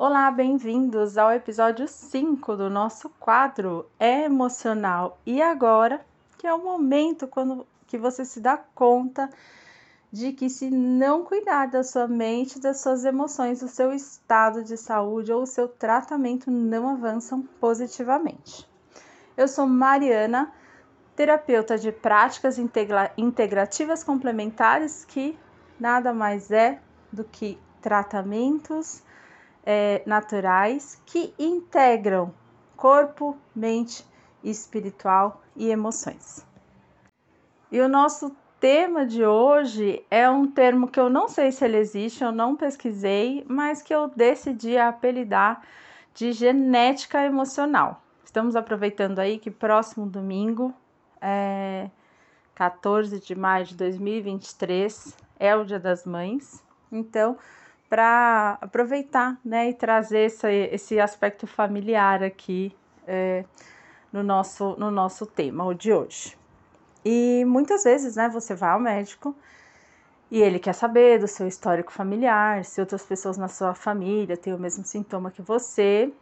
Olá, bem-vindos ao episódio 5 do nosso quadro emocional. E agora, que é o momento quando que você se dá conta de que se não cuidar da sua mente, das suas emoções, o seu estado de saúde ou o seu tratamento não avançam positivamente. Eu sou Mariana, terapeuta de práticas integra integrativas complementares, que nada mais é do que tratamentos é, naturais que integram corpo, mente, espiritual e emoções. E o nosso tema de hoje é um termo que eu não sei se ele existe, eu não pesquisei, mas que eu decidi apelidar de genética emocional. Estamos aproveitando aí que próximo domingo, é 14 de maio de 2023, é o Dia das Mães. Então, para aproveitar né, e trazer esse, esse aspecto familiar aqui é, no, nosso, no nosso tema de hoje. E muitas vezes né, você vai ao médico e ele quer saber do seu histórico familiar, se outras pessoas na sua família têm o mesmo sintoma que você,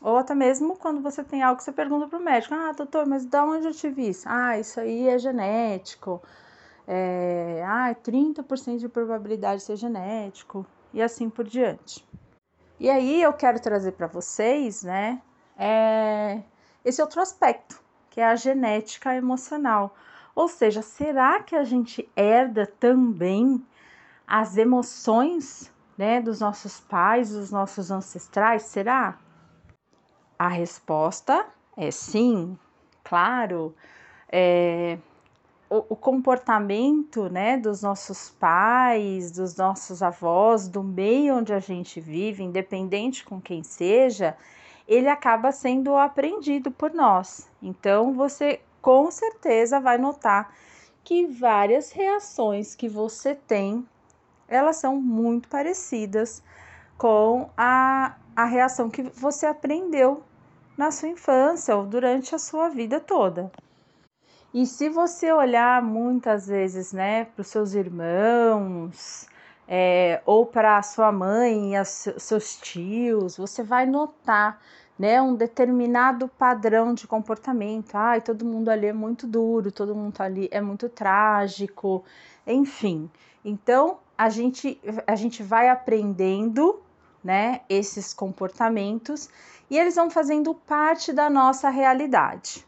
ou até mesmo quando você tem algo, você pergunta para o médico: Ah, doutor, mas de onde eu tive isso? Ah, isso aí é genético. É, ah, 30% de probabilidade de ser genético e assim por diante. E aí eu quero trazer para vocês, né, é, esse outro aspecto, que é a genética emocional. Ou seja, será que a gente herda também as emoções, né, dos nossos pais, dos nossos ancestrais? Será? A resposta é sim, claro. É, o, o comportamento né, dos nossos pais, dos nossos avós, do meio onde a gente vive, independente com quem seja, ele acaba sendo aprendido por nós. Então você com certeza vai notar que várias reações que você tem, elas são muito parecidas com a, a reação que você aprendeu na sua infância ou durante a sua vida toda. E se você olhar muitas vezes, né, para os seus irmãos, é, ou para sua mãe e seus tios, você vai notar, né, um determinado padrão de comportamento. Ai, todo mundo ali é muito duro, todo mundo ali é muito trágico, enfim. Então, a gente, a gente vai aprendendo, né, esses comportamentos e eles vão fazendo parte da nossa realidade.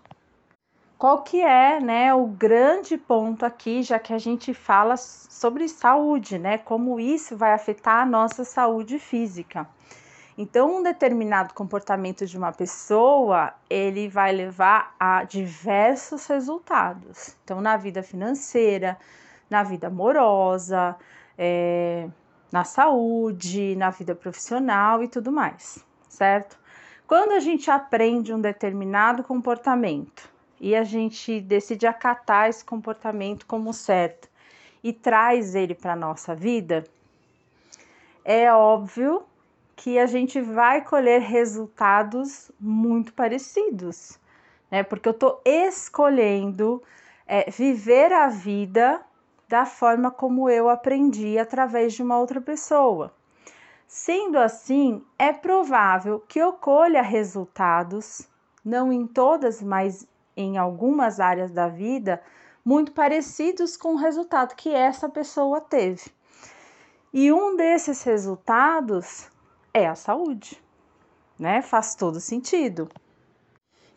Qual que é, né, o grande ponto aqui, já que a gente fala sobre saúde, né, como isso vai afetar a nossa saúde física. Então, um determinado comportamento de uma pessoa, ele vai levar a diversos resultados. Então, na vida financeira, na vida amorosa, é, na saúde, na vida profissional e tudo mais, certo? Quando a gente aprende um determinado comportamento e a gente decide acatar esse comportamento como certo e traz ele para a nossa vida, é óbvio que a gente vai colher resultados muito parecidos, né? Porque eu estou escolhendo é, viver a vida da forma como eu aprendi através de uma outra pessoa. Sendo assim, é provável que eu colha resultados, não em todas, mas em algumas áreas da vida muito parecidos com o resultado que essa pessoa teve. E um desses resultados é a saúde, né? Faz todo sentido.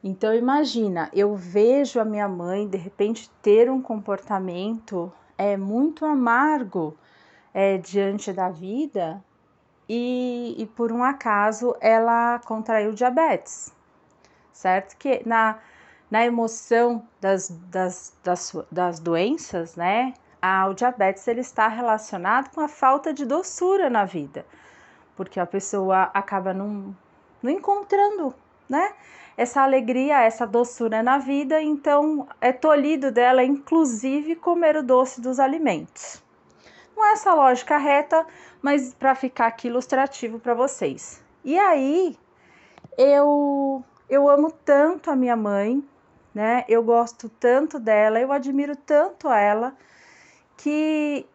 Então imagina, eu vejo a minha mãe de repente ter um comportamento é muito amargo é, diante da vida e, e por um acaso ela contraiu diabetes, certo? Que na na emoção das, das, das, das doenças, né? o diabetes ele está relacionado com a falta de doçura na vida, porque a pessoa acaba não, não encontrando, né? Essa alegria, essa doçura na vida, então é tolhido dela, inclusive, comer o doce dos alimentos. Não é essa lógica reta, mas para ficar aqui ilustrativo para vocês. E aí, eu eu amo tanto a minha mãe, né? Eu gosto tanto dela, eu admiro tanto ela que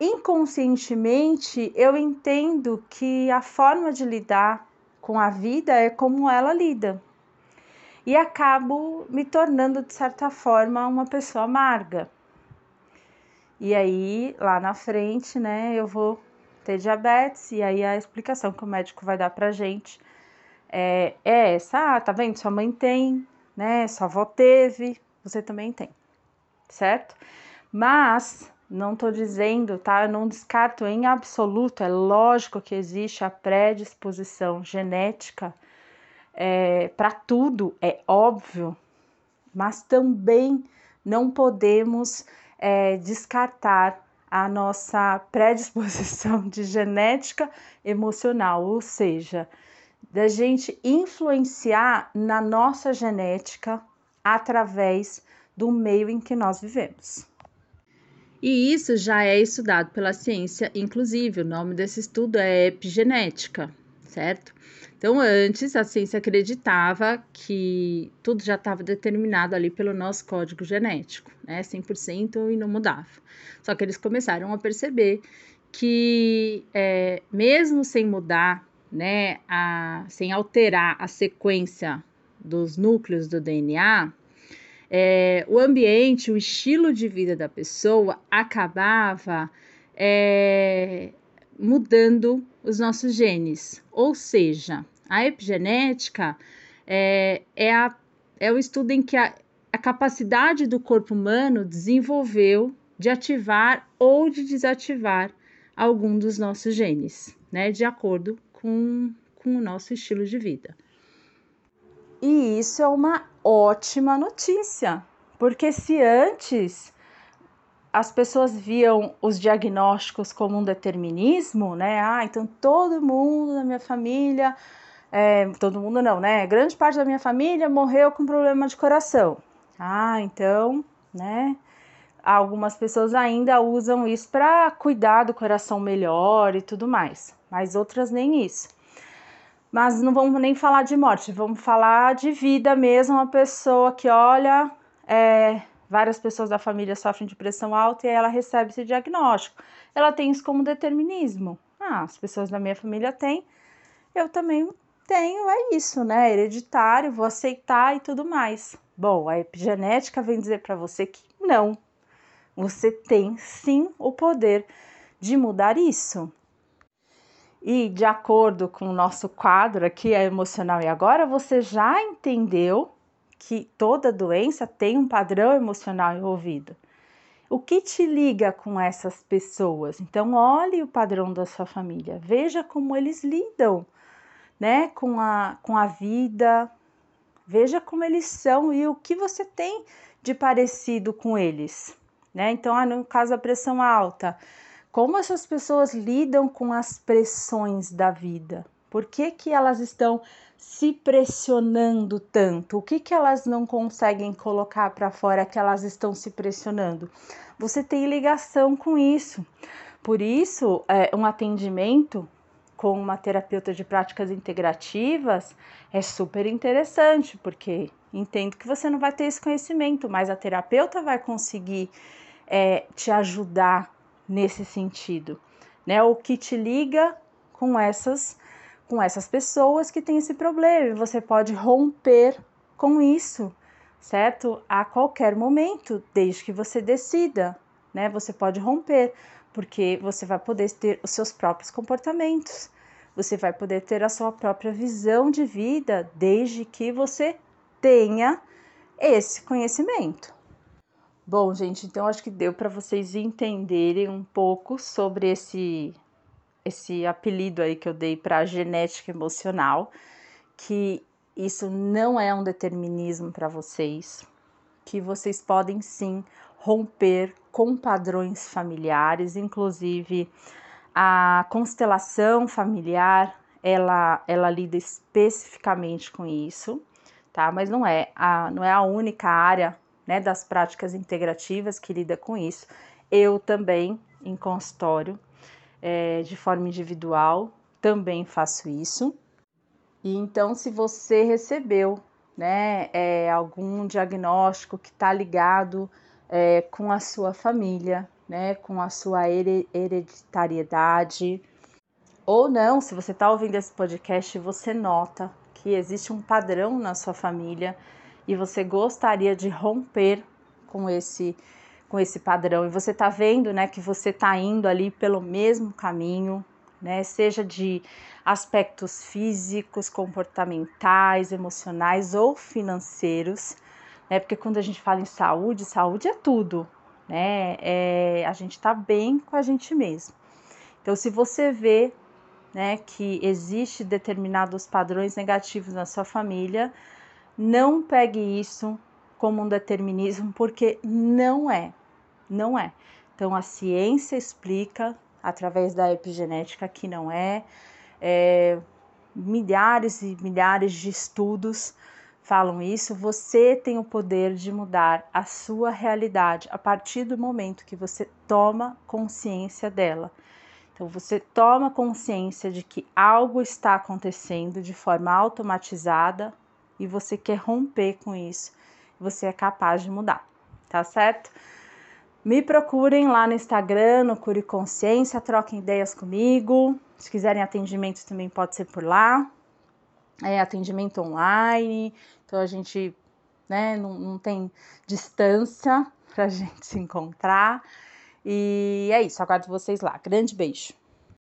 inconscientemente eu entendo que a forma de lidar com a vida é como ela lida. E acabo me tornando, de certa forma, uma pessoa amarga. E aí, lá na frente, né, eu vou ter diabetes, e aí a explicação que o médico vai dar pra gente é, é essa: ah, tá vendo? Sua mãe tem, né? Sua avó teve, você também tem, certo? Mas não tô dizendo, tá? Eu não descarto em absoluto, é lógico que existe a predisposição genética é, para tudo, é óbvio, mas também não podemos é, descartar a nossa predisposição de genética emocional, ou seja, da gente influenciar na nossa genética através do meio em que nós vivemos. E isso já é estudado pela ciência, inclusive, o nome desse estudo é epigenética, certo? Então, antes a ciência acreditava que tudo já estava determinado ali pelo nosso código genético, né? 100% e não mudava. Só que eles começaram a perceber que, é, mesmo sem mudar, né, a, sem alterar a sequência dos núcleos do DNA, é, o ambiente, o estilo de vida da pessoa acabava é, mudando os nossos genes. Ou seja, a epigenética é, é, a, é o estudo em que a, a capacidade do corpo humano desenvolveu de ativar ou de desativar algum dos nossos genes, né, de acordo com, com o nosso estilo de vida. E isso é uma ótima notícia, porque se antes as pessoas viam os diagnósticos como um determinismo, né? Ah, então todo mundo da minha família, é, todo mundo não, né? Grande parte da minha família morreu com problema de coração. Ah, então, né? Algumas pessoas ainda usam isso para cuidar do coração melhor e tudo mais, mas outras nem isso. Mas não vamos nem falar de morte, vamos falar de vida mesmo. Uma pessoa que olha, é, várias pessoas da família sofrem de pressão alta e ela recebe esse diagnóstico. Ela tem isso como determinismo. Ah, as pessoas da minha família têm, eu também tenho, é isso, né? Hereditário, vou aceitar e tudo mais. Bom, a epigenética vem dizer para você que não. Você tem sim o poder de mudar isso. E de acordo com o nosso quadro aqui, é emocional e agora, você já entendeu que toda doença tem um padrão emocional envolvido. O que te liga com essas pessoas? Então, olhe o padrão da sua família, veja como eles lidam, né, com a, com a vida, veja como eles são e o que você tem de parecido com eles, né? Então, ah, no caso da pressão alta, como essas pessoas lidam com as pressões da vida? Por que, que elas estão se pressionando tanto? O que, que elas não conseguem colocar para fora que elas estão se pressionando? Você tem ligação com isso. Por isso, é, um atendimento com uma terapeuta de práticas integrativas é super interessante, porque entendo que você não vai ter esse conhecimento, mas a terapeuta vai conseguir é, te ajudar nesse sentido, né? O que te liga com essas com essas pessoas que têm esse problema e você pode romper com isso, certo? A qualquer momento, desde que você decida, né? Você pode romper, porque você vai poder ter os seus próprios comportamentos. Você vai poder ter a sua própria visão de vida desde que você tenha esse conhecimento. Bom, gente, então acho que deu para vocês entenderem um pouco sobre esse esse apelido aí que eu dei para genética emocional, que isso não é um determinismo para vocês, que vocês podem sim romper com padrões familiares, inclusive a constelação familiar, ela ela lida especificamente com isso, tá? Mas não é a não é a única área né, das práticas integrativas que lida com isso. Eu também, em consultório, é, de forma individual, também faço isso. E então, se você recebeu né, é, algum diagnóstico que está ligado é, com a sua família, né, com a sua hereditariedade, Ou não, se você está ouvindo esse podcast, você nota que existe um padrão na sua família e você gostaria de romper com esse com esse padrão e você está vendo, né, que você está indo ali pelo mesmo caminho, né, seja de aspectos físicos, comportamentais, emocionais ou financeiros, né, porque quando a gente fala em saúde, saúde é tudo, né, é, a gente está bem com a gente mesmo. Então, se você vê né, que existe determinados padrões negativos na sua família, não pegue isso como um determinismo, porque não é, não é. Então a ciência explica através da epigenética que não é, é milhares e milhares de estudos falam isso. Você tem o poder de mudar a sua realidade a partir do momento que você toma consciência dela. Então você toma consciência de que algo está acontecendo de forma automatizada e você quer romper com isso. Você é capaz de mudar, tá certo? Me procurem lá no Instagram, no Cure Consciência, troquem ideias comigo. Se quiserem atendimento também pode ser por lá. É atendimento online, então a gente né, não, não tem distância para a gente se encontrar. E é isso, aguardo vocês lá. Grande beijo.